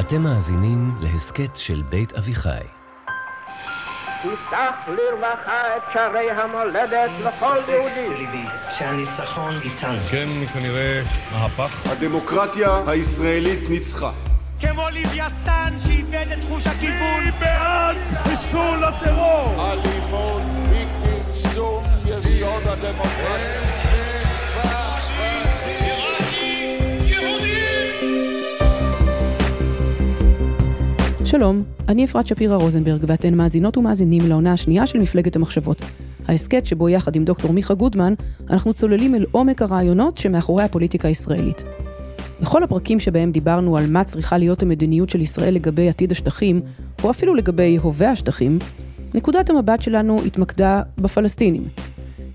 אתם מאזינים להסכת של בית אביחי. תפתח לרווחה את שערי המולדת לכל יהודי. שהניצחון איתנו. כן, כנראה מהפך. הדמוקרטיה הישראלית ניצחה. כמו לוויתן שאיבד את חוש הכיוון. בעד חיסול הטרור. אלימות היא כרסום יסוד הדמוקרטיה. שלום, אני אפרת שפירא רוזנברג, ואתן מאזינות ומאזינים לעונה השנייה של מפלגת המחשבות. ההסכת שבו יחד עם דוקטור מיכה גודמן, אנחנו צוללים אל עומק הרעיונות שמאחורי הפוליטיקה הישראלית. בכל הפרקים שבהם דיברנו על מה צריכה להיות המדיניות של ישראל לגבי עתיד השטחים, או אפילו לגבי הווה השטחים, נקודת המבט שלנו התמקדה בפלסטינים.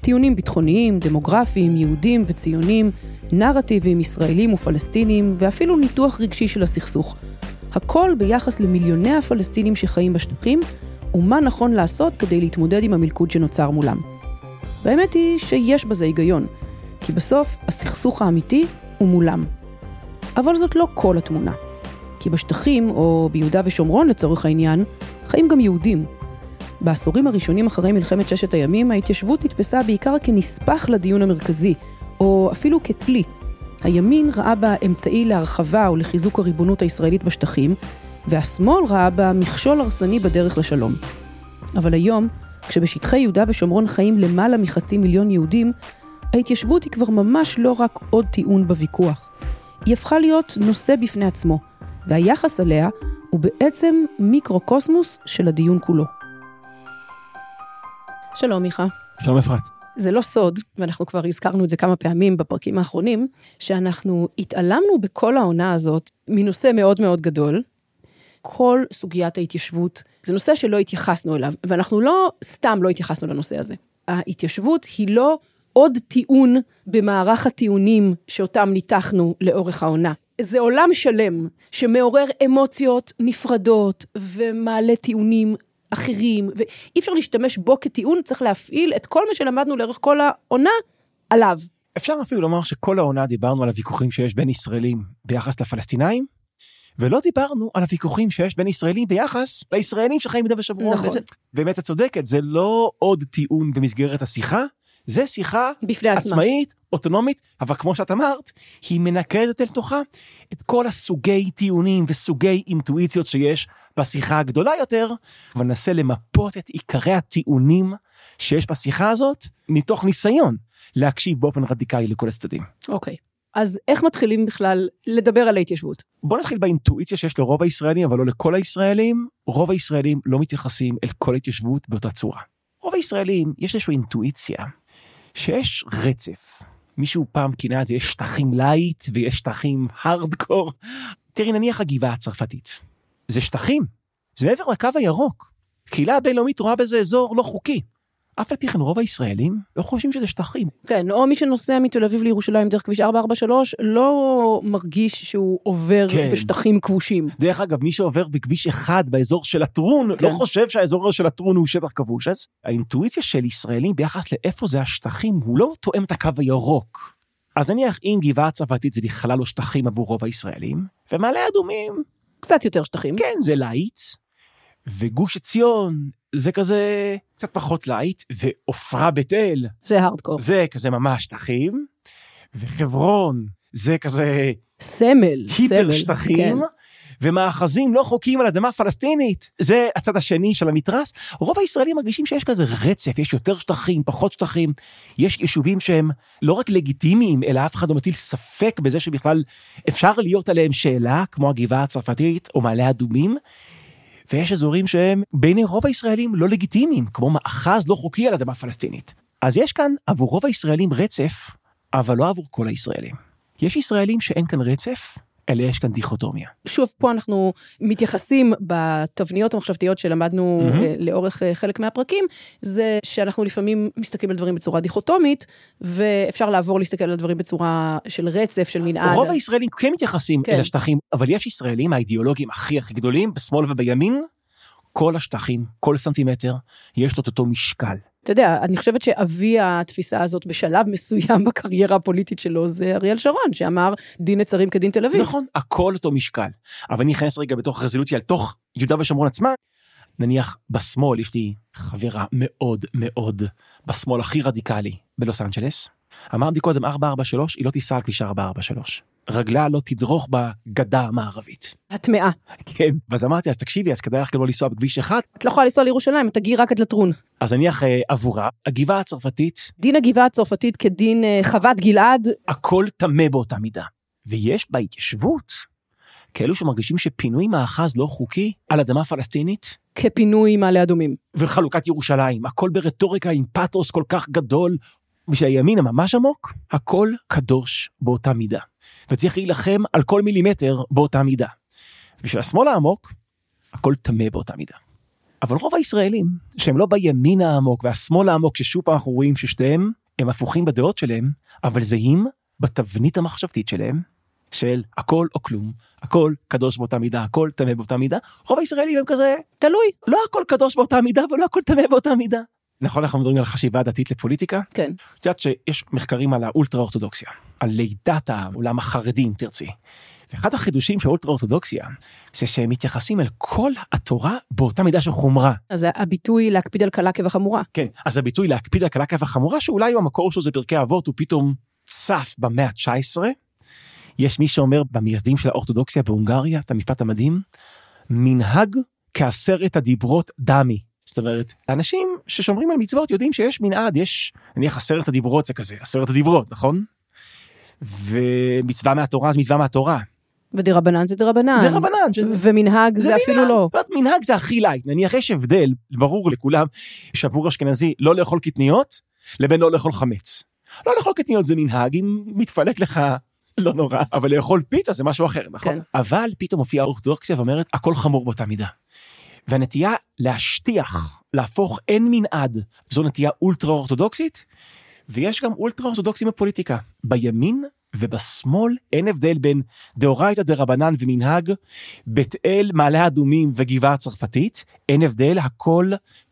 טיעונים ביטחוניים, דמוגרפיים, יהודים וציונים, נרטיבים ישראלים ופלסטינים, ואפילו ניתוח רגשי של הסכסוך. הכל ביחס למיליוני הפלסטינים שחיים בשטחים, ומה נכון לעשות כדי להתמודד עם המלכוד שנוצר מולם. והאמת היא שיש בזה היגיון, כי בסוף הסכסוך האמיתי הוא מולם. אבל זאת לא כל התמונה. כי בשטחים, או ביהודה ושומרון לצורך העניין, חיים גם יהודים. בעשורים הראשונים אחרי מלחמת ששת הימים, ההתיישבות נתפסה בעיקר כנספח לדיון המרכזי, או אפילו ככלי. הימין ראה בה אמצעי להרחבה ולחיזוק הריבונות הישראלית בשטחים, והשמאל ראה בה מכשול הרסני בדרך לשלום. אבל היום, כשבשטחי יהודה ושומרון חיים למעלה מחצי מיליון יהודים, ההתיישבות היא כבר ממש לא רק עוד טיעון בוויכוח. היא הפכה להיות נושא בפני עצמו, והיחס עליה הוא בעצם מיקרוקוסמוס של הדיון כולו. שלום מיכה. שלום אפרת. זה לא סוד, ואנחנו כבר הזכרנו את זה כמה פעמים בפרקים האחרונים, שאנחנו התעלמנו בכל העונה הזאת מנושא מאוד מאוד גדול. כל סוגיית ההתיישבות, זה נושא שלא התייחסנו אליו, ואנחנו לא סתם לא התייחסנו לנושא הזה. ההתיישבות היא לא עוד טיעון במערך הטיעונים שאותם ניתחנו לאורך העונה. זה עולם שלם שמעורר אמוציות נפרדות ומעלה טיעונים אחרים, ואי אפשר להשתמש בו כטיעון, צריך להפעיל את כל מה שלמדנו לאורך כל העונה עליו. אפשר אפילו לומר שכל העונה דיברנו על הוויכוחים שיש בין ישראלים ביחס לפלסטינאים, ולא דיברנו על הוויכוחים שיש בין ישראלים ביחס לישראלים שחיים ביהודה ושומרון. נכון. וזה- באמת את צודקת, זה לא עוד טיעון במסגרת השיחה, זה שיחה בפני עצמה. עצמאית, אוטונומית, אבל כמו שאת אמרת, היא מנקזת אל תוכה את כל הסוגי טיעונים וסוגי אינטואיציות שיש בשיחה הגדולה יותר, וננסה למפות את עיקרי הטיעונים שיש בשיחה הזאת, מתוך ניסיון להקשיב באופן רדיקלי לכל הצדדים. אוקיי. אז איך מתחילים בכלל לדבר על ההתיישבות? בוא נתחיל באינטואיציה שיש לרוב הישראלים, אבל לא לכל הישראלים. רוב הישראלים לא מתייחסים אל כל ההתיישבות באותה צורה. רוב הישראלים, יש איזושהי אינטואיציה שיש רצף. מישהו פעם כינה את זה, יש שטחים light ויש שטחים הארדקור. תראי, נניח הגבעה הצרפתית. זה שטחים, זה מעבר לקו הירוק. קהילה הבינלאומית רואה בזה אזור לא חוקי. אף על פי כן רוב הישראלים לא חושבים שזה שטחים. כן, או מי שנוסע מתל אביב לירושלים דרך כביש 443, לא מרגיש שהוא עובר כן. בשטחים כבושים. דרך אגב, מי שעובר בכביש אחד באזור של הטרון, כן. לא חושב שהאזור של הטרון הוא שטח כבוש. אז האינטואיציה של ישראלים ביחס לאיפה זה השטחים, הוא לא תואם את הקו הירוק. אז נניח אם גבעה הצרפתית זה בכלל לא שטחים עבור רוב הישראלים, ומעלה אדומים, קצת יותר שטחים. כן, זה light, וגוש עציון זה כזה קצת פחות לייט, ועופרה בית אל זה הארדקור. זה כזה ממש שטחים, וחברון זה כזה סמל. היפר סמל, שטחים, כן. ומאחזים לא חוקיים על אדמה פלסטינית. זה הצד השני של המתרס. רוב הישראלים מרגישים שיש כזה רצף, יש יותר שטחים, פחות שטחים. יש יישובים שהם לא רק לגיטימיים, אלא אף אחד לא מטיל ספק בזה שבכלל אפשר להיות עליהם שאלה, כמו הגבעה הצרפתית או מעלה אדומים. ויש אזורים שהם בעיני רוב הישראלים לא לגיטימיים, כמו מאחז לא חוקי על אדמה פלסטינית. אז יש כאן עבור רוב הישראלים רצף, אבל לא עבור כל הישראלים. יש ישראלים שאין כאן רצף, אלא יש כאן דיכוטומיה. שוב, פה אנחנו מתייחסים בתבניות המחשבתיות שלמדנו. אה, לאורך אה, חלק מהפרקים, זה שאנחנו לפעמים מסתכלים על דברים בצורה דיכוטומית, ואפשר לעבור להסתכל על דברים בצורה של רצף, של מנעד. רוב הישראלים כן מתייחסים כן. אל השטחים, אבל יש ישראלים האידיאולוגים הכי הכי גדולים, בשמאל ובימין, כל השטחים, כל סנטימטר, יש לו את אותו משקל. אתה יודע, אני חושבת שאבי התפיסה הזאת בשלב מסוים בקריירה הפוליטית שלו זה אריאל שרון, שאמר דין נצרים כדין תל אביב. נכון, הכל אותו משקל. אבל אני אכנס רגע בתוך רזולוציה לתוך יהודה ושומרון עצמה. נניח בשמאל יש לי חברה מאוד מאוד בשמאל הכי רדיקלי בלוס אנג'לס. אמרתי קודם 443 היא לא תיסע על כביש 443. רגלה לא תדרוך בגדה המערבית. הטמעה. כן, ואז אמרתי אז תקשיבי אז כדאי לך גם לא לנסוע בכביש אחד. את לא יכולה לנסוע לירושלים, את תגיעי רק עד לטרון. אז נניח אה, עבורה הגבעה הצרפתית דין הגבעה הצרפתית כדין אה, חוות גלעד, הכל טמא באותה מידה. ויש בהתיישבות כאלו שמרגישים שפינוי מאחז לא חוקי על אדמה פלסטינית כפינוי מעלה אדומים. וחלוקת ירושלים, הכל ברטוריקה עם פאתוס כל כך גדול. ושהימין הממש עמוק, הכל קדוש באותה מידה. וצריך להילחם על כל מילימטר באותה מידה. בשביל השמאל העמוק, הכל טמא באותה מידה. אבל רוב הישראלים, שהם לא בימין העמוק והשמאל העמוק, ששוב פעם אנחנו רואים ששתיהם הם הפוכים בדעות שלהם, אבל זהים בתבנית המחשבתית שלהם, של הכל או כלום, הכל קדוש באותה מידה, הכל טמא באותה מידה, רוב הישראלים הם כזה, תלוי. לא הכל קדוש באותה מידה ולא הכל טמא באותה מידה. נכון אנחנו מדברים על חשיבה דתית לפוליטיקה? כן. את יודעת שיש מחקרים על האולטרה אורתודוקסיה, על לידת העולם החרדי אם תרצי. ואחד החידושים של האולטרה אורתודוקסיה זה שהם מתייחסים אל כל התורה באותה מידה של חומרה. אז הביטוי להקפיד על קלה כבחמורה. כן, אז הביטוי להקפיד על קלה כבחמורה שאולי המקור שלו זה פרקי אבות הוא פתאום צף במאה ה-19. יש מי שאומר במייסדים של האורתודוקסיה בהונגריה את המשפט המדהים, מנהג כעשרת הדיברות דמי. זאת אומרת, אנשים ששומרים על מצוות יודעים שיש מנעד, יש נניח עשרת הדיברות זה כזה, עשרת הדיברות, נכון? ומצווה מהתורה זה מצווה מהתורה. ודרבנן זה דרבנן. דרבנן. ש- ומנהג זה אפילו מנהג. לא. מנהג זה הכי light, נניח יש הבדל, ברור לכולם, שעבור אשכנזי לא לאכול קטניות, לבין לא לאכול חמץ. לא לאכול קטניות זה מנהג, אם מתפלק לך לא נורא, אבל לאכול פיתה זה משהו אחר, נכון? כן. אבל פתאום מופיעה האורתודוקסיה ואומרת הכל חמור באותה מידה. והנטייה להשטיח, להפוך אין מנעד, זו נטייה אולטרה אורתודוקסית, ויש גם אולטרה אורתודוקסים בפוליטיקה. בימין ובשמאל אין הבדל בין דאורייתא דרבנן ומנהג, בית אל, מעלה אדומים וגבעה הצרפתית, אין הבדל, הכל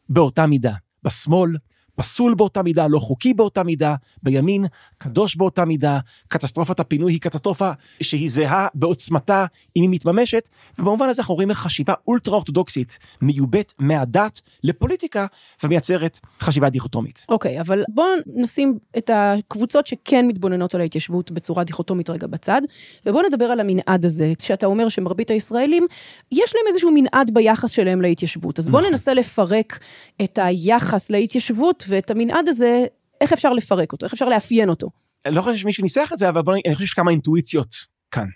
באותה מידה. בשמאל פסול באותה מידה, לא חוקי באותה מידה, בימין קדוש באותה מידה, קטסטרופת הפינוי היא קטסטרופה שהיא זהה בעוצמתה אם היא מתממשת, ובמובן הזה אנחנו רואים איך חשיבה אולטרה אורתודוקסית מיובאת מהדת לפוליטיקה ומייצרת חשיבה דיכוטומית. אוקיי, אבל בואו נשים את הקבוצות שכן מתבוננות על ההתיישבות בצורה דיכוטומית רגע בצד, ובואו נדבר על המנעד הזה, שאתה אומר שמרבית הישראלים, יש להם איזשהו מנעד ביחס שלהם להתיישבות. אז בואו נכון. ננסה לפרק את היחס להתיישבות ואת המנעד הזה, איך אפשר לפרק אותו, איך אפשר לאפיין אותו. אני לא חושב שמישהו ניסח את זה, אבל בוא, אני חושב שיש כמה אינטואיציות כאן.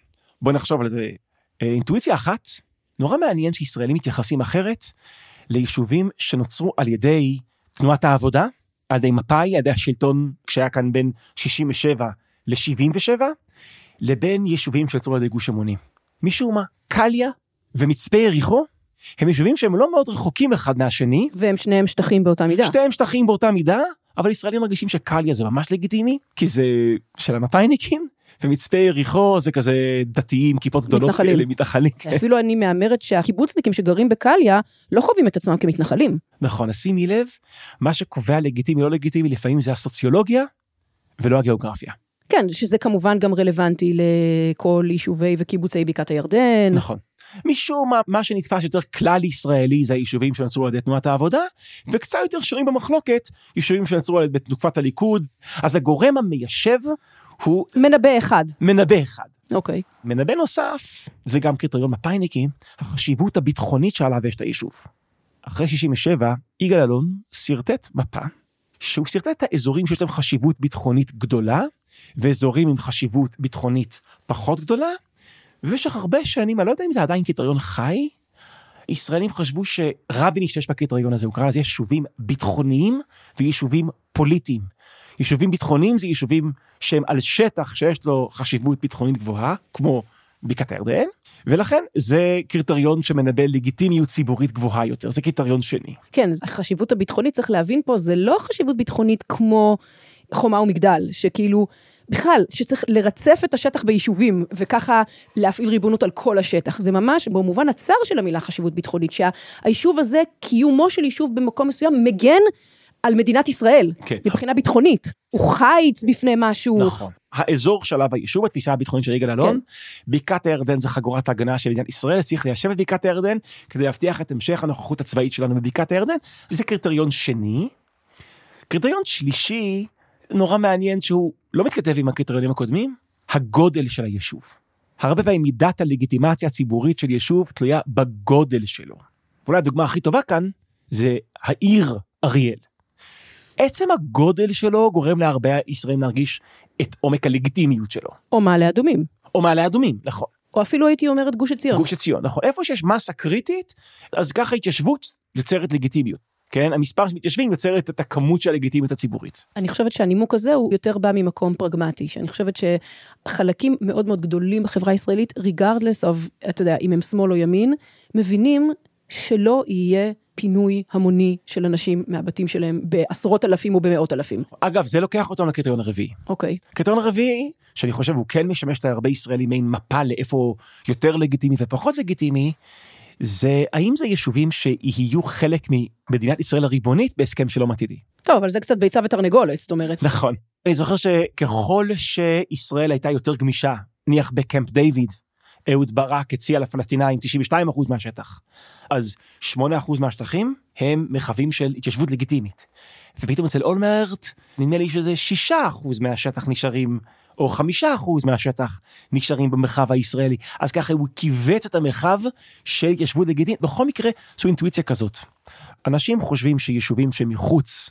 בוא נחשוב על זה. אה, אינטואיציה אחת, נורא מעניין שישראלים מתייחסים אחרת ליישובים שנוצרו על ידי תנועת העבודה, על ידי מפא"י, על ידי השלטון כשהיה כאן בין 67 ל-77, לבין יישובים שנוצרו על ידי גוש אמונים. משום מה, קליה ומצפה יריחו הם יישובים שהם לא מאוד רחוקים אחד מהשני, והם שניהם שטחים באותה מידה. שתיהם שטחים באותה מידה, אבל ישראלים מרגישים שקליה זה ממש לגיטימי, כי זה של המפא"יניקים, ומצפה יריחו זה כזה דתיים, כיפות גדולות מתנחלים. כאלה, מתנחלים. כן. אפילו אני מהמרת שהקיבוצניקים שגרים בקליה לא חווים את עצמם כמתנחלים. נכון, אז שימי לב, מה שקובע לגיטימי לא לגיטימי לפעמים זה הסוציולוגיה ולא הגיאוגרפיה. כן, שזה כמובן גם רלוונטי לכל יישובי וקיבוצי בקעת הירדן. נכון. משום מה, מה שנתפס יותר כלל ישראלי זה היישובים שנוצרו על ידי תנועת העבודה, וקצת יותר שנויים במחלוקת, יישובים שנוצרו על ידי תנופת הליכוד. אז הגורם המיישב הוא מנבא אחד. מנבא אחד. אוקיי. מנבא נוסף, זה גם קריטריון מפא"יניקי, החשיבות הביטחונית שעליו יש את היישוב. אחרי 67, יגאל אלון שרטט מפה, שהוא שרטט את האזורים שיש להם חשיבות ביטחונית גדולה, ואזורים עם חשיבות ביטחונית פחות גדולה, ובמשך הרבה שנים, אני לא יודע אם זה עדיין קריטריון חי, ישראלים חשבו שרבין השתמש בקריטריון הזה, הוא קרא לזה יישובים ביטחוניים ויישובים פוליטיים. יישובים ביטחוניים זה יישובים שהם על שטח שיש לו חשיבות ביטחונית גבוהה, כמו בקעת הירדן, ולכן זה קריטריון שמנבא לגיטימיות ציבורית גבוהה יותר, זה קריטריון שני. כן, החשיבות הביטחונית, צריך להבין פה, זה לא חשיבות ביטחונית כמו חומה ומגדל, שכאילו בכלל, שצריך לרצף את השטח ביישובים, וככה להפעיל ריבונות על כל השטח. זה ממש, במובן הצר של המילה חשיבות ביטחונית, שהיישוב הזה, קיומו של יישוב במקום מסוים, מגן על מדינת ישראל, כן. מבחינה ביטחונית. הוא חיץ בפני משהו. נכון. האזור שעליו היישוב, התפיסה הביטחונית של יגאל אלון, בקעת הירדן זה חגורת ההגנה של מדינת ישראל, צריך ליישב את בקעת הירדן כדי להבטיח את המשך הנוכחות הצבאית שלנו בבקעת הירדן, וזה קריטריון שני. קריטריון שלישי, נורא מעניין שהוא לא מתכתב עם הקריטריונים הקודמים, הגודל של היישוב. הרבה פעמים מידת הלגיטימציה הציבורית של יישוב תלויה בגודל שלו. ואולי הדוגמה הכי טובה כאן זה העיר אריאל. עצם הגודל שלו גורם להרבה ישראלים להרגיש את עומק הלגיטימיות שלו. או מעלה אדומים. או מעלה אדומים, נכון. או אפילו הייתי אומרת גוש עציון. גוש עציון, נכון. איפה שיש מסה קריטית, אז ככה התיישבות יוצרת לגיטימיות. כן, המספר של מתיישבים יוצרת את הכמות של הלגיטימיות הציבורית. אני חושבת שהנימוק הזה הוא יותר בא ממקום פרגמטי, שאני חושבת שחלקים מאוד מאוד גדולים בחברה הישראלית, regardless of, אתה יודע, אם הם שמאל או ימין, מבינים שלא יהיה פינוי המוני של אנשים מהבתים שלהם בעשרות אלפים ובמאות אלפים. אגב, זה לוקח אותנו לקריטריון הרביעי. אוקיי. הקריטריון הרביעי, שאני חושב הוא כן משמש להרבה ישראלים מעין מפה לאיפה יותר לגיטימי ופחות לגיטימי, זה האם זה יישובים שיהיו חלק ממדינת ישראל הריבונית בהסכם שלום עתידי. טוב, אבל זה קצת ביצה ותרנגולת, זאת אומרת. נכון. אני זוכר שככל שישראל הייתה יותר גמישה, נניח בקמפ דיוויד, אהוד ברק הציע לפלסטינאים 92% מהשטח. אז 8% מהשטחים הם מרחבים של התיישבות לגיטימית. ופתאום אצל אולמרט נדמה לי שזה 6% מהשטח נשארים, או 5% מהשטח נשארים במרחב הישראלי. אז ככה הוא כיווץ את המרחב של התיישבות לגיטימית. בכל מקרה זו אינטואיציה כזאת. אנשים חושבים שיישובים שמחוץ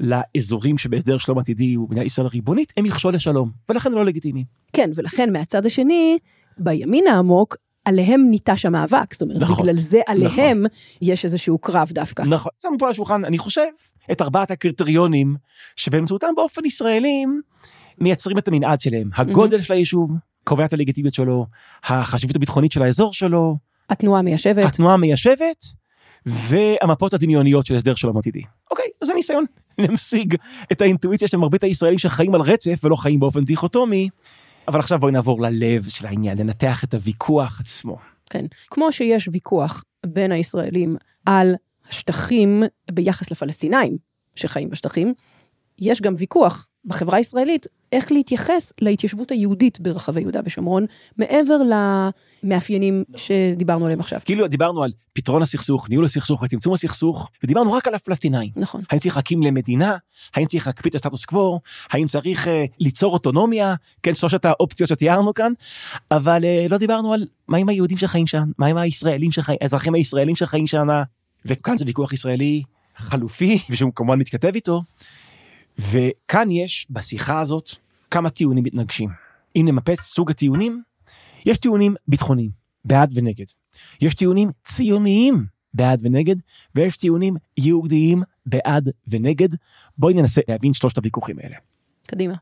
לאזורים שבהסדר שלום עתידי ובמדינת ישראל הריבונית הם מכשול לשלום ולכן לא לגיטימי. כן, ולכן מהצד השני, בימין העמוק, עליהם ניטש המאבק, זאת אומרת, נכון, בגלל זה עליהם נכון. יש איזשהו קרב דווקא. נכון, שמנו פה על השולחן, אני חושב, את ארבעת הקריטריונים שבאמצעותם באופן ישראלים מייצרים את המנעד שלהם. הגודל של היישוב, קובע את הלגיטימיות שלו, החשיבות הביטחונית של האזור שלו, התנועה מיישבת. התנועה המיישבת, והמפות הדמיוניות של הסדר שלום עתידי. אוקיי, אז זה ניסיון להמשיג את האינטואיציה של מרבית הישראלים שחיים על רצף ולא חיים באופן דיכוטומי. אבל עכשיו בואי נעבור ללב של העניין, לנתח את הוויכוח עצמו. כן. כמו שיש ויכוח בין הישראלים על השטחים ביחס לפלסטינאים שחיים בשטחים, יש גם ויכוח בחברה הישראלית איך להתייחס להתיישבות היהודית ברחבי יהודה ושומרון, מעבר למאפיינים שדיברנו עליהם עכשיו. כאילו דיברנו על פתרון הסכסוך, ניהול הסכסוך וצמצום הסכסוך, ודיברנו רק על הפלסטינאים. נכון. האם צריך להקים למדינה? האם צריך להקפיא את הסטטוס קוו? האם צריך uh, ליצור אוטונומיה? כן, שלושת האופציות שתיארנו כאן, אבל uh, לא דיברנו על מה עם היהודים שחיים שם, מה עם הישראלים שחיים, האזרחים הישראלים שחיים שם, וכאן זה ויכוח ישראלי חלופי, ושהוא כמובן מתכתב איתו. וכאן יש בשיחה הזאת כמה טיעונים מתנגשים. אם נמפה את סוג הטיעונים, יש טיעונים ביטחוניים, בעד ונגד. יש טיעונים ציוניים, בעד ונגד, ויש טיעונים יהודיים, בעד ונגד. בואי ננסה להבין שלושת הוויכוחים האלה. קדימה.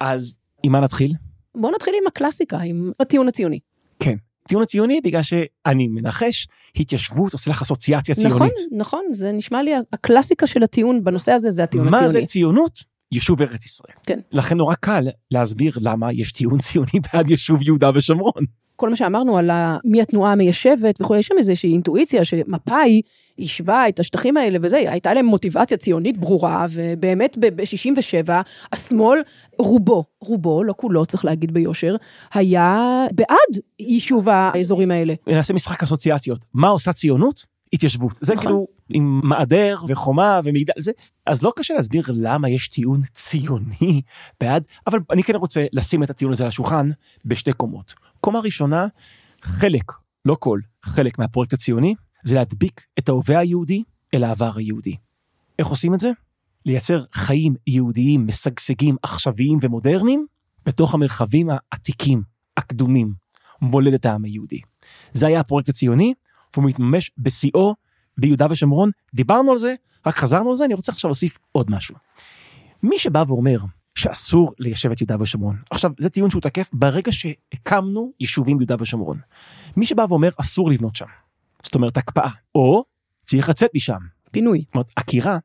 אז עם מה נתחיל? בוא נתחיל עם הקלאסיקה, עם הטיעון הציוני. כן. טיעון הציוני בגלל שאני מנחש, התיישבות עושה לך אסוציאציה ציונית. נכון, נכון, זה נשמע לי הקלאסיקה של הטיעון בנושא הזה זה הטיעון מה הציוני. זה ציונות? יישוב ארץ ישראל. כן. לכן נורא קל להסביר למה יש טיעון ציוני בעד יישוב יהודה ושומרון. כל מה שאמרנו על מי התנועה המיישבת וכולי, יש שם איזושהי אינטואיציה שמפא"י יישבה את השטחים האלה וזה, הייתה להם מוטיבציה ציונית ברורה, ובאמת ב-67 השמאל, רובו, רובו, לא כולו צריך להגיד ביושר, היה בעד יישוב האזורים האלה. נעשה משחק אסוציאציות. מה עושה ציונות? התיישבות. זה נכון. כאילו עם מעדר וחומה ומגדל, זה, אז לא קשה להסביר למה יש טיעון ציוני בעד, אבל אני כן רוצה לשים את הטיעון הזה על השולחן בשתי קומות. קומה ראשונה, חלק, לא כל, חלק מהפרויקט הציוני, זה להדביק את ההווה היהודי אל העבר היהודי. איך עושים את זה? לייצר חיים יהודיים משגשגים, עכשוויים ומודרניים, בתוך המרחבים העתיקים, הקדומים, מולדת העם היהודי. זה היה הפרויקט הציוני, והוא מתממש בשיאו ביהודה ושומרון. דיברנו על זה, רק חזרנו על זה, אני רוצה עכשיו להוסיף עוד משהו. מי שבא ואומר שאסור ליישב את יהודה ושומרון, עכשיו זה טיעון שהוא תקף ברגע שהקמנו יישובים ביהודה ושומרון. מי שבא ואומר אסור לבנות שם, זאת אומרת הקפאה, או צריך לצאת משם, פינוי. זאת אומרת עקירה,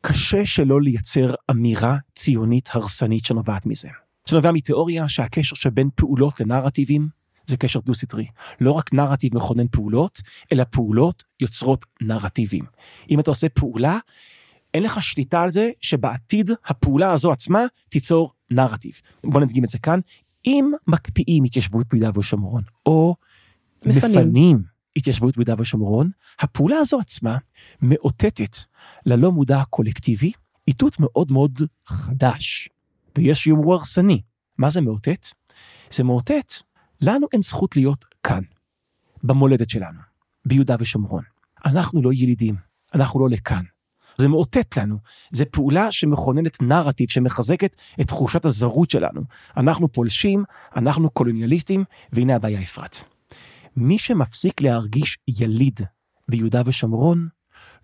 קשה שלא לייצר אמירה ציונית הרסנית שנובעת מזה. זה נובע מתיאוריה שהקשר שבין פעולות לנרטיבים זה קשר דו-סטרי. לא רק נרטיב מכונן פעולות, אלא פעולות יוצרות נרטיבים. אם אתה עושה פעולה, אין לך שליטה על זה שבעתיד הפעולה הזו עצמה תיצור נרטיב. בוא נדגים את זה כאן. אם מקפיאים התיישבות ביהודה ושומרון, או מפנים. מפנים התיישבות ביהודה ושומרון, הפעולה הזו עצמה מאותתת ללא מודע הקולקטיבי איתות מאוד מאוד חדש, ויש שיאמרו הרסני. מה זה מאותת? זה מאותת, לנו אין זכות להיות כאן, במולדת שלנו, ביהודה ושומרון. אנחנו לא ילידים, אנחנו לא לכאן. זה מאותת לנו, זה פעולה שמכוננת נרטיב שמחזקת את תחושת הזרות שלנו. אנחנו פולשים, אנחנו קולוניאליסטים, והנה הבעיה אפרת. מי שמפסיק להרגיש יליד ביהודה ושומרון,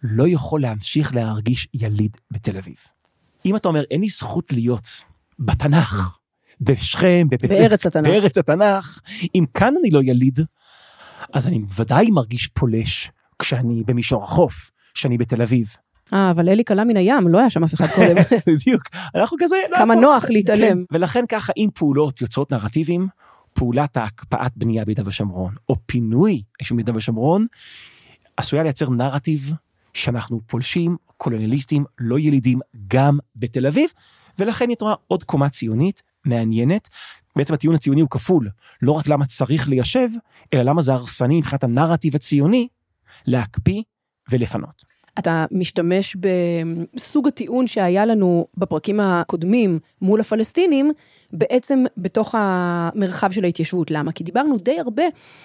לא יכול להמשיך להרגיש יליד בתל אביב. אם אתה אומר, אין לי זכות להיות בתנ"ך, בשכם, בבית- בארץ התנ"ך. בארץ התנ"ך, אם כאן אני לא יליד, אז אני בוודאי מרגיש פולש כשאני במישור החוף, כשאני בתל אביב. אה, אבל אלי קלה מן הים, לא היה שם אף אחד קודם. בדיוק, אנחנו כזה... לא כמה הכל- נוח להתעלם. כן, ולכן ככה, אם פעולות יוצרות נרטיבים, פעולת ההקפאת בנייה ביהודה ושומרון, או פינוי של ביהודה ושומרון, עשויה לייצר נרטיב שאנחנו פולשים, קולוניאליסטים, לא ילידים, גם בתל אביב, ולכן יתרה עוד קומה ציונית מעניינת. בעצם הטיעון הציוני הוא כפול, לא רק למה צריך ליישב, אלא למה זה הרסני מבחינת הנרטיב הציוני להקפיא ולפנות. אתה משתמש בסוג הטיעון שהיה לנו בפרקים הקודמים מול הפלסטינים, בעצם בתוך המרחב של ההתיישבות. למה? כי דיברנו די הרבה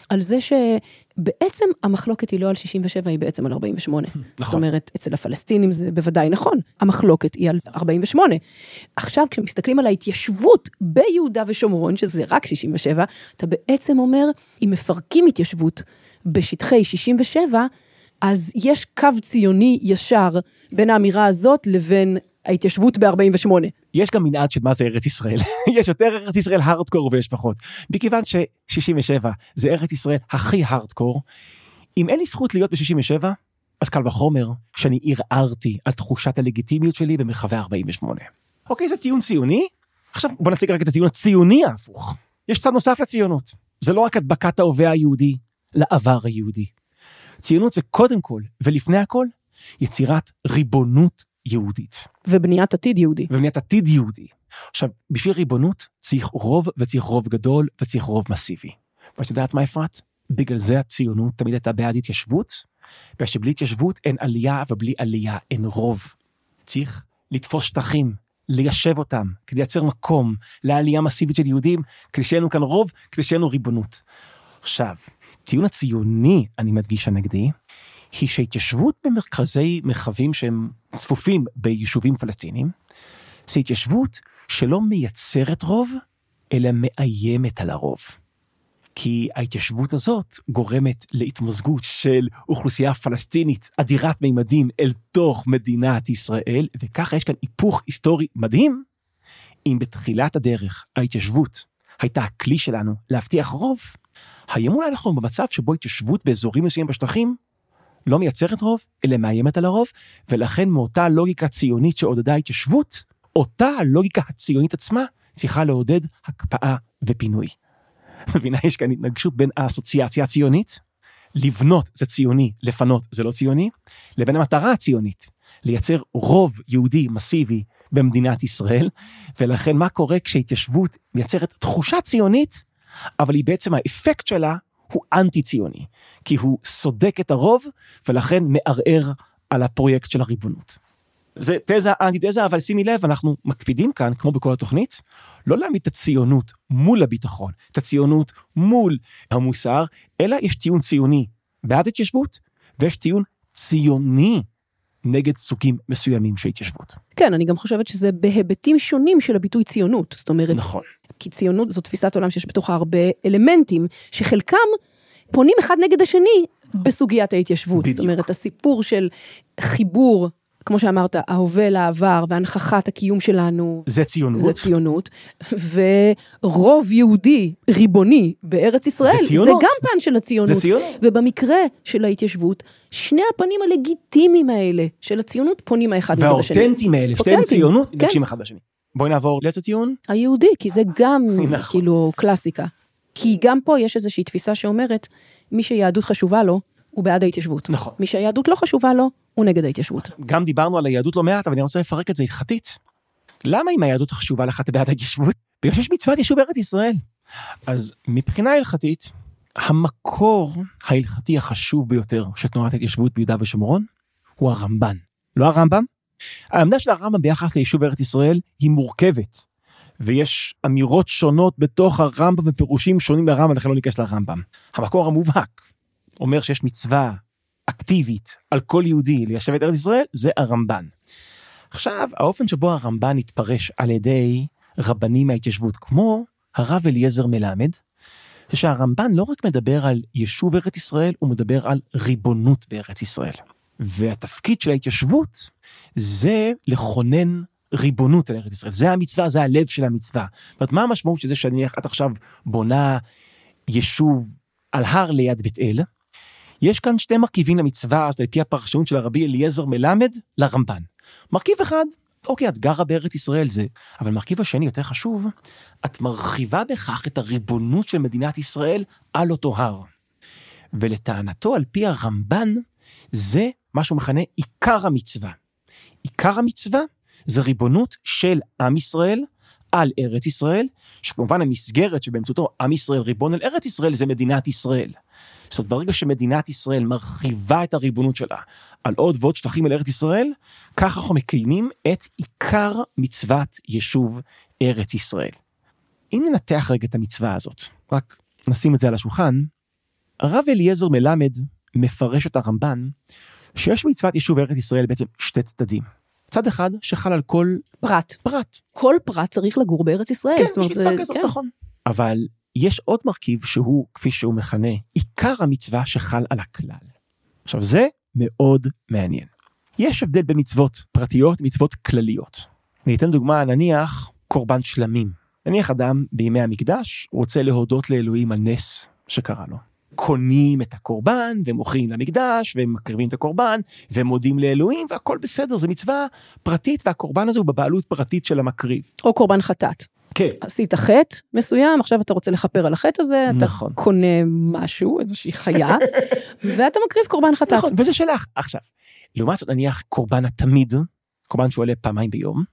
על זה שבעצם המחלוקת היא לא על 67, היא בעצם על 48. זאת אומרת, אצל הפלסטינים זה בוודאי נכון, המחלוקת היא על 48. עכשיו, כשמסתכלים על ההתיישבות ביהודה ושומרון, שזה רק 67, אתה בעצם אומר, אם מפרקים התיישבות בשטחי 67, אז יש קו ציוני ישר בין האמירה הזאת לבין ההתיישבות ב-48. יש גם מנעד של מה זה ארץ ישראל. יש יותר ארץ ישראל הארדקור ויש פחות. מכיוון ש-67 זה ארץ ישראל הכי הארדקור, אם אין לי זכות להיות ב-67, אז קל וחומר שאני ערערתי על תחושת הלגיטימיות שלי במרחבי 48. אוקיי, זה טיעון ציוני? עכשיו בוא נציג רק את הטיעון הציוני ההפוך. יש צד נוסף לציונות. זה לא רק הדבקת ההווה היהודי לעבר היהודי. ציונות זה קודם כל ולפני הכל יצירת ריבונות יהודית. ובניית עתיד יהודי. ובניית עתיד יהודי. עכשיו, בשביל ריבונות צריך רוב וצריך רוב גדול וצריך רוב מסיבי. ואת יודעת מה אפרת? בגלל זה הציונות תמיד הייתה בעד התיישבות, ושבלי התיישבות אין עלייה ובלי עלייה אין רוב. צריך לתפוס שטחים, ליישב אותם, כדי לייצר מקום לעלייה מסיבית של יהודים, כדי שיהיה לנו כאן רוב, כדי שיהיה לנו ריבונות. עכשיו, טיעון הציוני, אני מדגיש הנגדי, היא שהתיישבות במרכזי מרחבים שהם צפופים ביישובים פלסטינים, זה התיישבות שלא מייצרת רוב, אלא מאיימת על הרוב. כי ההתיישבות הזאת גורמת להתמזגות של אוכלוסייה פלסטינית אדירת מימדים אל תוך מדינת ישראל, וככה יש כאן היפוך היסטורי מדהים. אם בתחילת הדרך ההתיישבות הייתה הכלי שלנו להבטיח רוב, היום אולי אנחנו במצב שבו התיישבות באזורים מסוימים בשטחים לא מייצרת רוב, אלא מאיימת על הרוב, ולכן מאותה לוגיקה ציונית שעודדה התיישבות, אותה הלוגיקה הציונית עצמה צריכה לעודד הקפאה ופינוי. מבינה, יש כאן התנגשות בין האסוציאציה הציונית, לבנות זה ציוני, לפנות זה לא ציוני, לבין המטרה הציונית, לייצר רוב יהודי מסיבי במדינת ישראל, ולכן מה קורה כשהתיישבות מייצרת תחושה ציונית, אבל היא בעצם האפקט שלה הוא אנטי ציוני, כי הוא סודק את הרוב ולכן מערער על הפרויקט של הריבונות. זה תזה אנטי תזה אבל שימי לב אנחנו מקפידים כאן כמו בכל התוכנית לא להעמיד את הציונות מול הביטחון את הציונות מול המוסר אלא יש טיעון ציוני בעד התיישבות ויש טיעון ציוני נגד סוגים מסוימים של התיישבות. כן, אני גם חושבת שזה בהיבטים שונים של הביטוי ציונות. זאת אומרת, נכון. כי ציונות זו תפיסת עולם שיש בתוכה הרבה אלמנטים, שחלקם פונים אחד נגד השני בסוגיית ההתיישבות. בדיוק. זאת אומרת, הסיפור של חיבור, כמו שאמרת, ההווה לעבר והנכחת הקיום שלנו. זה ציונות. זה ציונות, ורוב יהודי ריבוני בארץ ישראל, זה ציונות. זה גם פן של הציונות. זה ציונות. ובמקרה של ההתיישבות, שני הפנים הלגיטימיים האלה של הציונות פונים האחד נגד השני. והאותנטיים האלה שתיהם ציונות כן. נגשים אחד בשני. בואי נעבור לאיזה טיעון? היהודי, כי זה גם נכון. כאילו קלאסיקה. כי גם פה יש איזושהי תפיסה שאומרת, מי שיהדות חשובה לו, הוא בעד ההתיישבות. נכון. מי שהיהדות לא חשובה לו, הוא נגד ההתיישבות. גם דיברנו על היהדות לא מעט, אבל אני רוצה לפרק את זה הלכתית. למה אם היהדות חשובה לך אתה בעד ההתיישבות? בגלל שיש מצוות יישוב ארץ ישראל. אז מבחינה הלכתית, המקור ההלכתי החשוב ביותר של תנועת ההתיישבות ביהודה ושומרון הוא הרמב"ן. לא הרמב"ם. העמדה של הרמב"ם ביחס ליישוב ארץ ישראל היא מורכבת. ויש אמירות שונות בתוך הרמב"ם ופירושים שונים לרמב"ם, לכן לא ניכנס לרמב"ם. המקור המובהק אומר שיש מצווה אקטיבית על כל יהודי ליישב את ארץ ישראל, זה הרמב"ן. עכשיו, האופן שבו הרמב"ן התפרש על ידי רבנים מההתיישבות, כמו הרב אליעזר מלמד, זה שהרמב"ן לא רק מדבר על יישוב ארץ ישראל, הוא מדבר על ריבונות בארץ ישראל. והתפקיד של ההתיישבות זה לכונן ריבונות על ארץ ישראל. זה המצווה, זה הלב של המצווה. זאת אומרת, מה המשמעות של זה שאני, את עכשיו בונה יישוב על הר ליד בית אל? יש כאן שני מרכיבים למצווה, על פי הפרשנות של הרבי אליעזר מלמד, לרמב"ן. מרכיב אחד, אוקיי, את גרה בארץ ישראל זה, אבל מרכיב השני יותר חשוב, את מרחיבה בכך את הריבונות של מדינת ישראל על אותו הר. ולטענתו, על פי הרמב"ן, זה מה שהוא מכנה עיקר המצווה. עיקר המצווה זה ריבונות של עם ישראל על ארץ ישראל, שכמובן המסגרת שבאמצעותו עם ישראל ריבון על ארץ ישראל זה מדינת ישראל. זאת אומרת, ברגע שמדינת ישראל מרחיבה את הריבונות שלה על עוד ועוד שטחים על ארץ ישראל, כך אנחנו מקיימים את עיקר מצוות יישוב ארץ ישראל. אם ננתח רגע את המצווה הזאת, רק נשים את זה על השולחן, הרב אליעזר מלמד מפרש את הרמב"ן שיש במצוות יישוב ארץ ישראל בעצם שתי צדדים. צד אחד שחל על כל פרט. פרט. כל פרט צריך לגור בארץ ישראל. כן, יש מצווה זה- כזאת, כן. נכון. אבל יש עוד מרכיב שהוא, כפי שהוא מכנה, עיקר המצווה שחל על הכלל. עכשיו זה מאוד מעניין. יש הבדל בין מצוות פרטיות למצוות כלליות. אני אתן דוגמה, נניח קורבן שלמים. נניח אדם בימי המקדש רוצה להודות לאלוהים על נס שקרה לו. קונים את הקורבן ומוכרים למקדש ומקריבים את הקורבן ומודים לאלוהים והכל בסדר זה מצווה פרטית והקורבן הזה הוא בבעלות פרטית של המקריב. או קורבן חטאת. כן. עשית חטא מסוים, עכשיו אתה רוצה לכפר על החטא הזה, אתה נכון. קונה משהו, איזושהי חיה, ואתה מקריב קורבן חטאת. נכון, וזה שלך. עכשיו, לעומת זאת נניח קורבן התמיד, קורבן שעולה פעמיים ביום,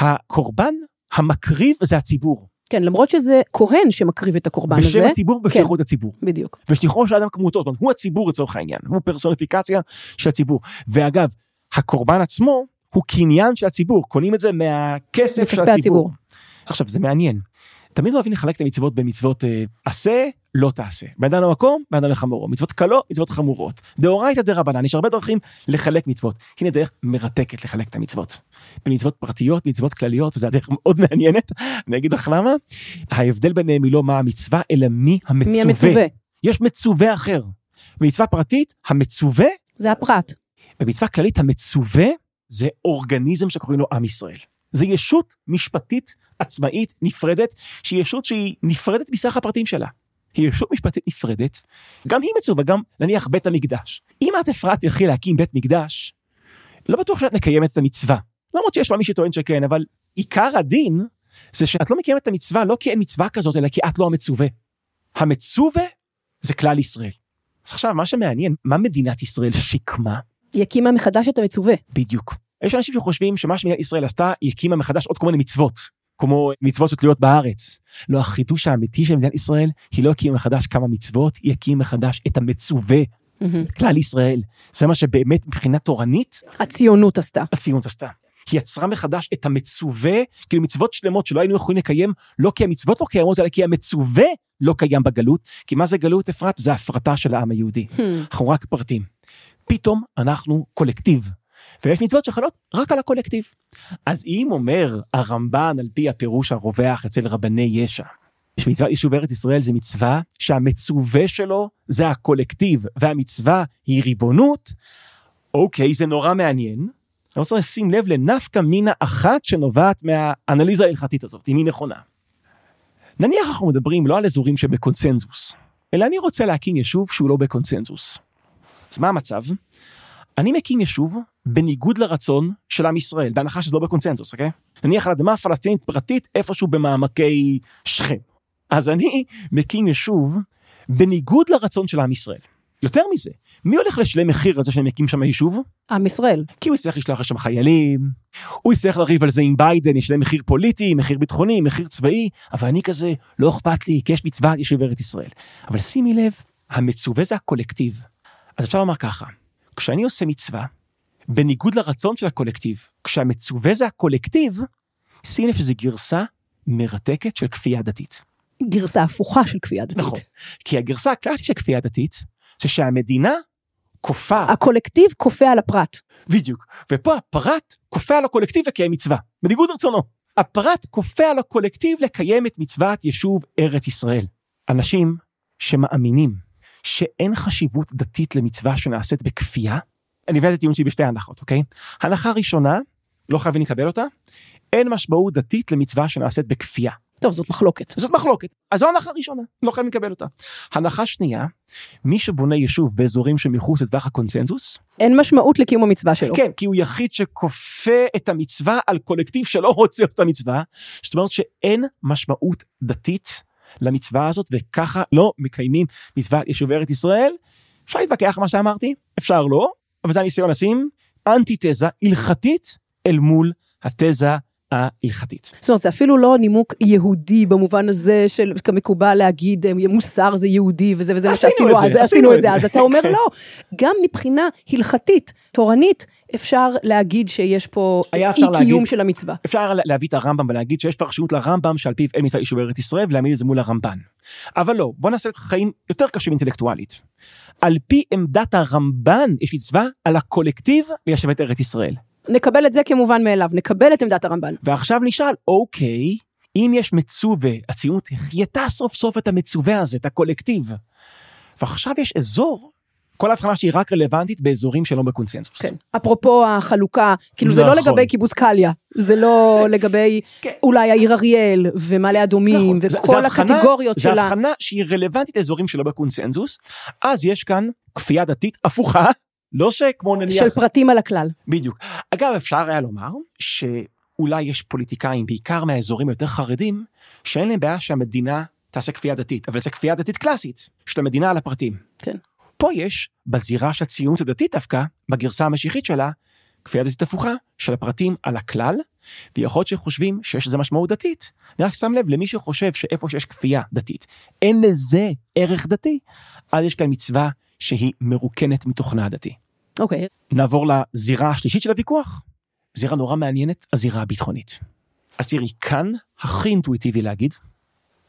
הקורבן המקריב זה הציבור. כן, למרות שזה כהן שמקריב את הקורבן הזה. בשם הציבור ובשליחות הציבור. בדיוק. ושליחו של אדם כמותו, זאת אומרת, הוא הציבור לצורך העניין, הוא פרסוניפיקציה של הציבור. ואגב, הקורבן עצמו הוא קניין של הציבור, קונים את זה מהכסף של הציבור. הציבור. עכשיו, זה מעניין. תמיד אוהבים לחלק את המצוות בין מצוות אה, עשה, לא תעשה. בן אדם למקום, בן אדם לחמורו. מצוות קלות, מצוות חמורות. דאורייתא דרבנן, יש הרבה דרכים לחלק מצוות. הנה דרך מרתקת לחלק את המצוות. במצוות פרטיות, מצוות כלליות, וזו הדרך מאוד מעניינת. אני אגיד לך למה. ההבדל ביניהם היא לא מה המצווה, אלא מי המצווה. מי המצווה? יש מצווה אחר. במצווה פרטית, המצווה, זה הפרט. במצווה כללית, המצווה זה אורגניזם שקוראים לו עם ישראל. זה ישות משפטית עצמאית נפרדת, שהיא ישות שהיא נפרדת מסך הפרטים שלה. היא ישות משפטית נפרדת, גם היא מצווה, גם נניח בית המקדש. אם את אפרת תלכי להקים בית מקדש, לא בטוח שאת מקיימת את המצווה. למרות שיש לה מי שטוען שכן, אבל עיקר הדין זה שאת לא מקיימת את המצווה לא כי אין מצווה כזאת, אלא כי את לא המצווה. המצווה זה כלל ישראל. אז עכשיו, מה שמעניין, מה מדינת ישראל שיקמה? היא הקימה מחדש את המצווה. בדיוק. יש אנשים שחושבים שמה שמדינת ישראל עשתה, היא הקימה מחדש עוד כל מיני מצוות, כמו מצוות שתלויות בארץ. לא, החידוש האמיתי של מדינת ישראל, היא לא הקימה מחדש כמה מצוות, היא הקימה מחדש את המצווה. כלל ישראל. זה מה שבאמת מבחינה תורנית, הציונות עשתה. הציונות עשתה. היא יצרה מחדש את המצווה, כאילו מצוות שלמות שלא היינו יכולים לקיים, לא כי המצוות לא קיימות, אלא כי המצווה לא קיים בגלות. כי מה זה גלות אפרת? זה הפרטה של העם היהודי. אנחנו רק פרטים. פתאום אנחנו קולקטיב. ויש מצוות שחלות רק על הקולקטיב. אז אם אומר הרמב"ן על פי הפירוש הרווח אצל רבני יש"ע, שמצוות יישוב ארץ ישראל זה מצווה שהמצווה שלו זה הקולקטיב והמצווה היא ריבונות, אוקיי זה נורא מעניין. אני רוצה לשים לב לנפקא מינה אחת שנובעת מהאנליזה ההלכתית הזאת, אם היא נכונה. נניח אנחנו מדברים לא על אזורים שבקונצנזוס, אלא אני רוצה להקים יישוב שהוא לא בקונצנזוס. אז מה המצב? אני מקים יישוב בניגוד לרצון של עם ישראל, בהנחה שזה לא בקונצנזוס, אוקיי? נניח על אדמה פלסטינית פרטית איפשהו במעמקי שכם. אז אני מקים יישוב בניגוד לרצון של עם ישראל. יותר מזה, מי הולך לשלם מחיר על זה שאני מקים שם יישוב? עם ישראל. כי הוא יצטרך לשלוח לשם חיילים, הוא יצטרך לריב על זה עם ביידן, ישלם מחיר פוליטי, מחיר ביטחוני, מחיר צבאי, אבל אני כזה, לא אכפת לי, כי יש מצווה יישוב ארץ ישראל. אבל שימי לב, המצווה זה הקולקטיב. אז אפשר לומר ככה, כשאני עושה מצווה, בניגוד לרצון של הקולקטיב, כשהמצווה זה הקולקטיב, שים לב שזו גרסה מרתקת של כפייה דתית. גרסה הפוכה של כפייה דתית. נכון, כי הגרסה הקלאסית של כפייה דתית, זה שהמדינה כופה, הקולקטיב כופה על הפרט. בדיוק, ופה הפרט כופה על הקולקטיב לקיים מצווה, בניגוד לרצונו. הפרט כופה על הקולקטיב לקיים את מצוות יישוב ארץ ישראל. אנשים שמאמינים שאין חשיבות דתית למצווה שנעשית בכפייה, אני אביא את הטיעון שלי בשתי הנחות, אוקיי? הנחה ראשונה, לא חייבים לקבל אותה, אין משמעות דתית למצווה שנעשית בכפייה. טוב, זאת מחלוקת. זאת מחלוקת. אז זו הנחה ראשונה, לא חייבים לקבל אותה. הנחה שנייה, מי שבונה יישוב באזורים שמחוץ לטווח הקונצנזוס, אין משמעות לקיום המצווה שלו. כן, כי הוא יחיד שכופה את המצווה על קולקטיב שלא רוצה את המצווה, זאת אומרת שאין משמעות דתית למצווה הזאת, וככה לא מקיימים מצוות יישוב ארץ ישראל. אפשר להתווכח מה שאמרתי, אפשר לא, אבל זה הניסיון לשים אנטיתזה הלכתית אל מול התזה ההלכתית. זאת אומרת, זה אפילו לא נימוק יהודי במובן הזה של כמקובל להגיד אה, מוסר זה יהודי וזה וזה מה עשינו שעשינו אז, עשינו את זה. אז אתה אומר כן. לא, גם מבחינה הלכתית, תורנית, אפשר להגיד שיש פה אי קיום של המצווה. אפשר להביא את הרמב"ם ולהגיד שיש פרשנות לרמב"ם שעל פיו אין מצווה יישוב ארץ ישראל ולהעמיד את זה מול הרמב"ן. אבל לא, בוא נעשה חיים יותר קשים אינטלקטואלית. על פי עמדת הרמב"ן יש מצווה על הקולקטיב ליישב את ארץ ישראל. נקבל את זה כמובן מאליו, נקבל את עמדת הרמב"ן. ועכשיו נשאל, אוקיי, אם יש מצווה, הציונות החייתה סוף סוף את המצווה הזה, את הקולקטיב. ועכשיו יש אזור, כל ההבחנה שהיא רק רלוונטית באזורים שלא בקונצנזוס. כן. אפרופו החלוקה, כאילו זה לא נכון. לגבי קיבוץ קליה, זה לא לגבי כן. אולי העיר אריאל ומעלה אדומים נכון, זה- זה וכל הבחנה- הקטגוריות זה של ה... הבחנה שהיא רלוונטית לאזורים שלא בקונצנזוס, אז יש כאן כפייה דתית הפוכה, לא שכמו נניח... של פרטים על הכלל. בדיוק. אגב, אפשר היה לומר שאולי יש פוליטיקאים, בעיקר מהאזורים היותר חרדים, שאין להם בעיה שהמדינה תעשה כפייה דתית, אבל זו כפייה דתית קלאסית, של המדינה על הפרטים. כן. פה יש, בזירה של הציונות הדתית דווקא, בגרסה המשיחית שלה, כפייה דתית הפוכה של הפרטים על הכלל, ויכול להיות שחושבים שיש לזה משמעות דתית. אני רק שם לב למי שחושב שאיפה שיש כפייה דתית, אין לזה ערך דתי, אז יש כאן מצווה שהיא מרוקנת מתוכנה הדתי. אוקיי, נעבור לזירה השלישית של הוויכוח, זירה נורא מעניינת, הזירה הביטחונית. אז תראי, כאן הכי אינטואיטיבי להגיד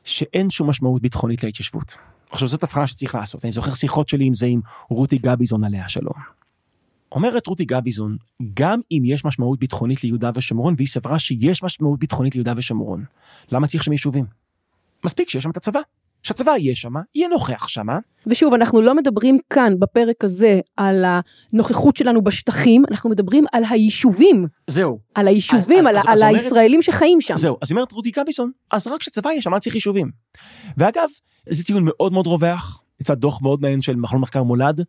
שאין שום משמעות ביטחונית להתיישבות. עכשיו זאת הבחנה שצריך לעשות, אני זוכר שיחות שלי עם זה עם רותי גביזון עליה שלום. אומרת רותי גביזון, גם אם יש משמעות ביטחונית ליהודה ושומרון, והיא סברה שיש משמעות ביטחונית ליהודה ושומרון, למה צריך שם יישובים? מספיק שיש שם את הצבא. שהצבא יהיה שם, יהיה נוכח שם, ושוב, אנחנו לא מדברים כאן בפרק הזה על הנוכחות שלנו בשטחים, אנחנו מדברים על היישובים, זהו. על היישובים, אז- על, אז- על אז אומרת- הישראלים שחיים שם. זהו, אז אומרת רותי גביזון, אז רק כשצבא יש שם, מה צריך יישובים? ואגב, זה טיעון מאוד מאוד רווח, יצא דוח מאוד מעניין של מכון מחקר מולד,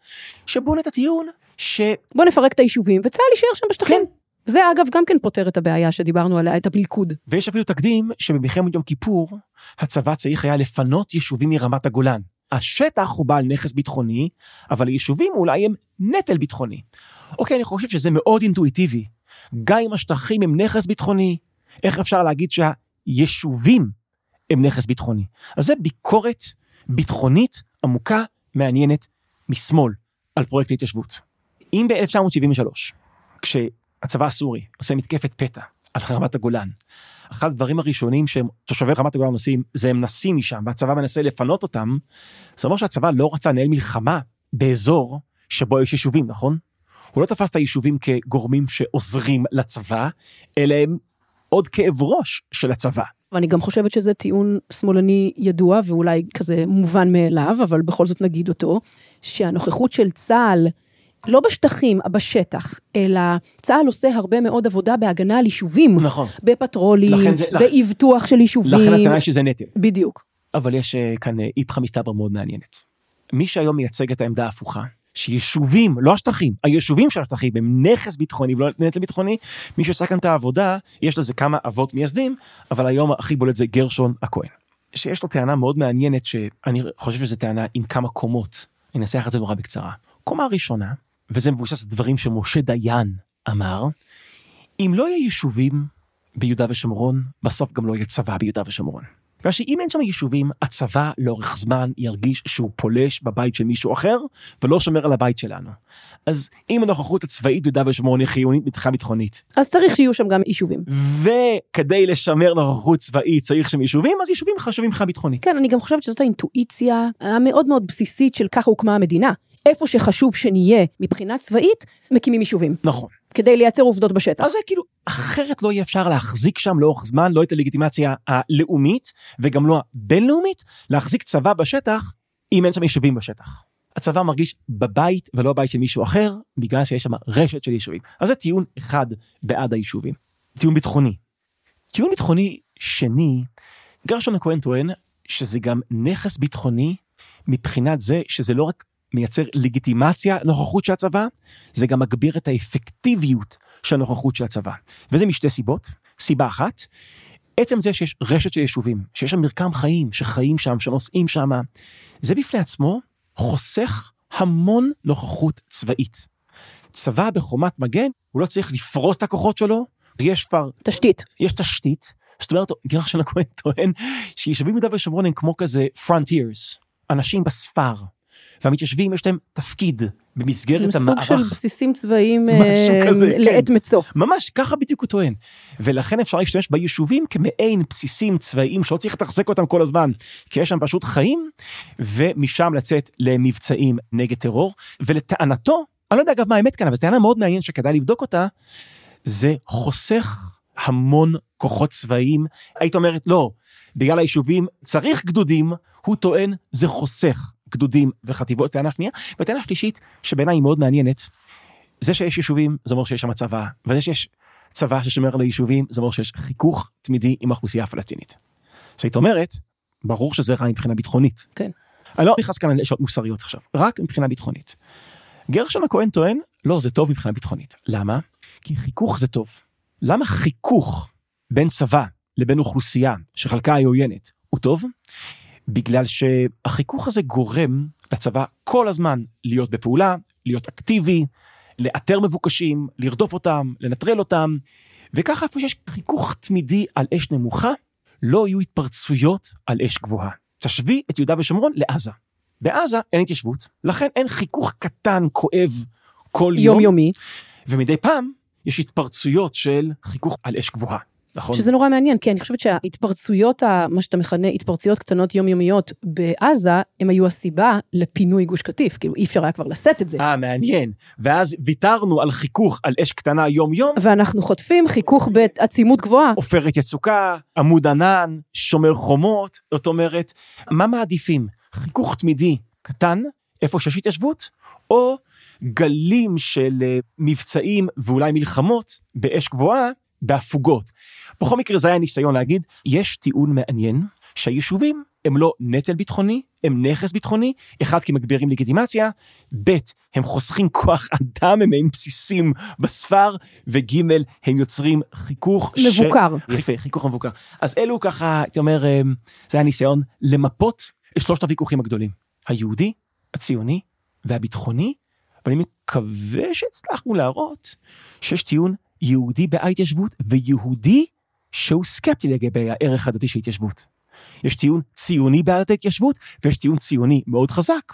שבונה את הטיעון ש... בוא נפרק את היישובים, וצה"ל יישאר שם בשטחים. כן. זה אגב גם כן פותר את הבעיה שדיברנו עליה, את המלכוד. ויש אפילו תקדים שבמלחמת יום כיפור, הצבא צריך היה לפנות יישובים מרמת הגולן. השטח הוא בעל נכס ביטחוני, אבל היישובים אולי הם נטל ביטחוני. אוקיי, אני חושב שזה מאוד אינטואיטיבי. גם אם השטחים הם נכס ביטחוני, איך אפשר להגיד שהיישובים הם נכס ביטחוני? אז זה ביקורת ביטחונית עמוקה, מעניינת, משמאל, על פרויקט ההתיישבות. אם ב-1973, כשהצבא הסורי עושה מתקפת פתע על רמת הגולן, אחד הדברים הראשונים שהם תושבי רמת הגולן עושים זה הם נסים משם והצבא מנסה לפנות אותם. זה אומר שהצבא לא רצה לנהל מלחמה באזור שבו יש יישובים נכון? הוא לא תפס את היישובים כגורמים שעוזרים לצבא אלא הם עוד כאב ראש של הצבא. ואני גם חושבת שזה טיעון שמאלני ידוע ואולי כזה מובן מאליו, אבל בכל זאת נגיד אותו, שהנוכחות של צה"ל, לא בשטחים, בשטח, אלא צה"ל עושה הרבה מאוד עבודה בהגנה על יישובים. נכון. בפטרולים, לכ- באבטוח של יישובים. לכן הטענה שזה נטל. בדיוק. אבל יש אה, כאן אה, איפכא מסתברא מאוד מעניינת. מי שהיום מייצג את העמדה ההפוכה, שיישובים, לא השטחים, היישובים של השטחים הם נכס ביטחוני ולא נטל ביטחוני, מי שעשה כאן את העבודה, יש לזה כמה אבות מייסדים, אבל היום הכי בולט זה גרשון הכהן. שיש לו טענה מאוד מעניינת שאני חושב שזו טענה עם כמה קומות, אני אנסח את זה נורא בקצרה. קומה ראשונה, וזה מבוסס על דברים שמשה דיין אמר, אם לא יהיה יישובים ביהודה ושומרון, בסוף גם לא יהיה צבא ביהודה ושומרון. בגלל שאם אין שם יישובים, הצבא לאורך זמן ירגיש שהוא פולש בבית של מישהו אחר, ולא שומר על הבית שלנו. אז אם הנוכחות הצבאית ביהודה ושומרון היא חיונית מבחינה ביטחונית. אז צריך שיהיו שם גם יישובים. וכדי לשמר נוכחות צבאית צריך שם יישובים, אז יישובים חשובים מבחינה ביטחונית. כן, אני גם חושבת שזאת האינטואיציה המאוד מאוד בסיסית של ככה הוקמה המדינה. איפה שחשוב שנהיה מבחינה צבאית, מקימים יישובים. נכון. כדי לייצר עובדות בשטח. אז זה כאילו, אחרת לא יהיה אפשר להחזיק שם לאורך זמן, לא את הלגיטימציה הלאומית, וגם לא הבינלאומית, להחזיק צבא בשטח, אם אין שם יישובים בשטח. הצבא מרגיש בבית ולא בבית של מישהו אחר, בגלל שיש שם רשת של יישובים. אז זה טיעון אחד בעד היישובים. טיעון ביטחוני. טיעון ביטחוני שני, גרשון הכהן טוען שזה גם נכס ביטחוני מבחינת זה שזה לא רק מייצר לגיטימציה לנוכחות של הצבא, זה גם מגביר את האפקטיביות של הנוכחות של הצבא. וזה משתי סיבות. סיבה אחת, עצם זה שיש רשת של יישובים, שיש שם מרקם חיים, שחיים שם, שנוסעים שם, זה בפני עצמו חוסך המון נוכחות צבאית. צבא בחומת מגן, הוא לא צריך לפרוט את הכוחות שלו, יש כבר... תשתית. יש תשתית. זאת אומרת, גרשון הכהן טוען שיישובים ביהודה ושומרון הם כמו כזה frontiers, אנשים בספר, והמתיישבים יש להם תפקיד במסגרת המערך. סוג של בסיסים צבאיים כזה, כן. לעת מצוא. ממש, ככה בדיוק הוא טוען. ולכן אפשר להשתמש ביישובים כמעין בסיסים צבאיים שלא צריך לתחזק אותם כל הזמן, כי יש שם פשוט חיים, ומשם לצאת למבצעים נגד טרור. ולטענתו, אני לא יודע אגב מה האמת כאן, אבל טענה מאוד מעניינת שכדאי לבדוק אותה, זה חוסך המון כוחות צבאיים. היית אומרת, לא, בגלל היישובים צריך גדודים, הוא טוען זה חוסך. גדודים וחטיבות, טענה שנייה, וטענה שלישית שבעיניי היא מאוד מעניינת, זה שיש יישובים זה אומר שיש שם צבא, וזה שיש צבא ששומר על היישובים זה אומר שיש חיכוך תמידי עם האוכלוסייה הפלסטינית. זאת אומרת, ברור שזה רע מבחינה ביטחונית. כן. אני לא נכנס כאן לשעות מוסריות עכשיו, רק מבחינה ביטחונית. גרשון הכהן טוען, לא, זה טוב מבחינה ביטחונית. למה? כי חיכוך זה טוב. למה חיכוך בין צבא לבין אוכלוסייה שחלקה היא עוינת הוא טוב? בגלל שהחיכוך הזה גורם לצבא כל הזמן להיות בפעולה, להיות אקטיבי, לאתר מבוקשים, לרדוף אותם, לנטרל אותם, וככה איפה שיש חיכוך תמידי על אש נמוכה, לא יהיו התפרצויות על אש גבוהה. תשווי את יהודה ושומרון לעזה. בעזה אין התיישבות, לכן אין חיכוך קטן, כואב, כל יום. יומיומי. ומדי פעם יש התפרצויות של חיכוך על אש גבוהה. נכון. שזה נורא מעניין, כי אני חושבת שההתפרצויות, מה שאתה מכנה התפרצויות קטנות יומיומיות בעזה, הם היו הסיבה לפינוי גוש קטיף, כאילו אי אפשר היה כבר לשאת את זה. אה, מעניין. ואז ויתרנו על חיכוך על אש קטנה יום-יום. ואנחנו חוטפים חיכוך בעצימות גבוהה. עופרת יצוקה, עמוד ענן, שומר חומות, זאת אומרת, מה מעדיפים? חיכוך תמידי קטן, איפה שיש התיישבות, או גלים של uh, מבצעים ואולי מלחמות באש גבוהה, בהפוגות. בכל מקרה זה היה ניסיון להגיד, יש טיעון מעניין שהיישובים הם לא נטל ביטחוני, הם נכס ביטחוני, אחד כי מגבירים לגיטימציה, ב' הם חוסכים כוח אדם, הם מעין בסיסים בספר, וג' הם יוצרים חיכוך. מבוקר. ש... יפה, חיכוך מבוקר. אז אלו ככה, הייתי אומר, זה היה ניסיון למפות את שלושת הוויכוחים הגדולים, היהודי, הציוני והביטחוני, ואני מקווה שהצלחנו להראות שיש טיעון יהודי בהתיישבות ויהודי שהוא סקפטי לגבי הערך הדתי של התיישבות. יש טיעון ציוני בעד ההתיישבות ויש טיעון ציוני מאוד חזק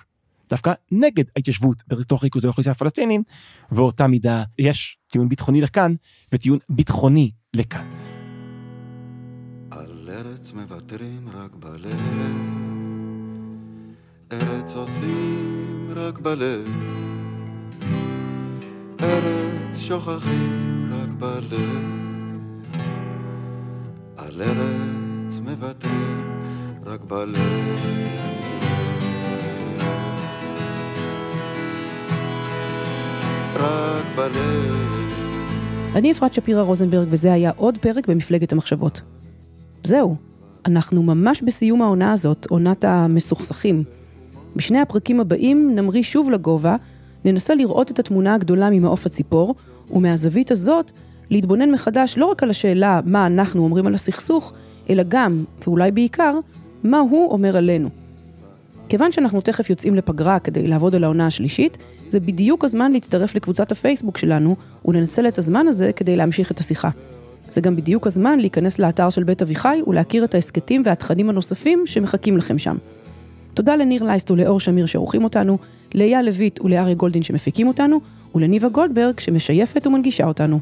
דווקא נגד ההתיישבות בתוך ריכוזי האוכלוסייה הפלסטינים ואותה מידה יש טיעון ביטחוני לכאן וטיעון ביטחוני לכאן. על ארץ מוותרים רק בלב, ארץ עוזבים רק בלב, ארץ שוכחים בלב, על ארץ מוותרים רק בלב. רק בלב. אני אפרת שפירא רוזנברג, וזה היה עוד פרק במפלגת המחשבות. זהו, אנחנו ממש בסיום העונה הזאת, עונת המסוכסכים. בשני הפרקים הבאים נמריא שוב לגובה, ננסה לראות את התמונה הגדולה ממעוף הציפור, ומהזווית הזאת להתבונן מחדש לא רק על השאלה מה אנחנו אומרים על הסכסוך, אלא גם, ואולי בעיקר, מה הוא אומר עלינו. כיוון שאנחנו תכף יוצאים לפגרה כדי לעבוד על העונה השלישית, זה בדיוק הזמן להצטרף לקבוצת הפייסבוק שלנו ולנצל את הזמן הזה כדי להמשיך את השיחה. זה גם בדיוק הזמן להיכנס לאתר של בית אביחי ולהכיר את ההסכתים והתכנים הנוספים שמחכים לכם שם. תודה לניר לייסט ולאור שמיר שעורכים אותנו, לאייל לויט ולאריה גולדין שמפיקים אותנו, ולניבה גולדברג שמשייפת ומנגישה אותנו.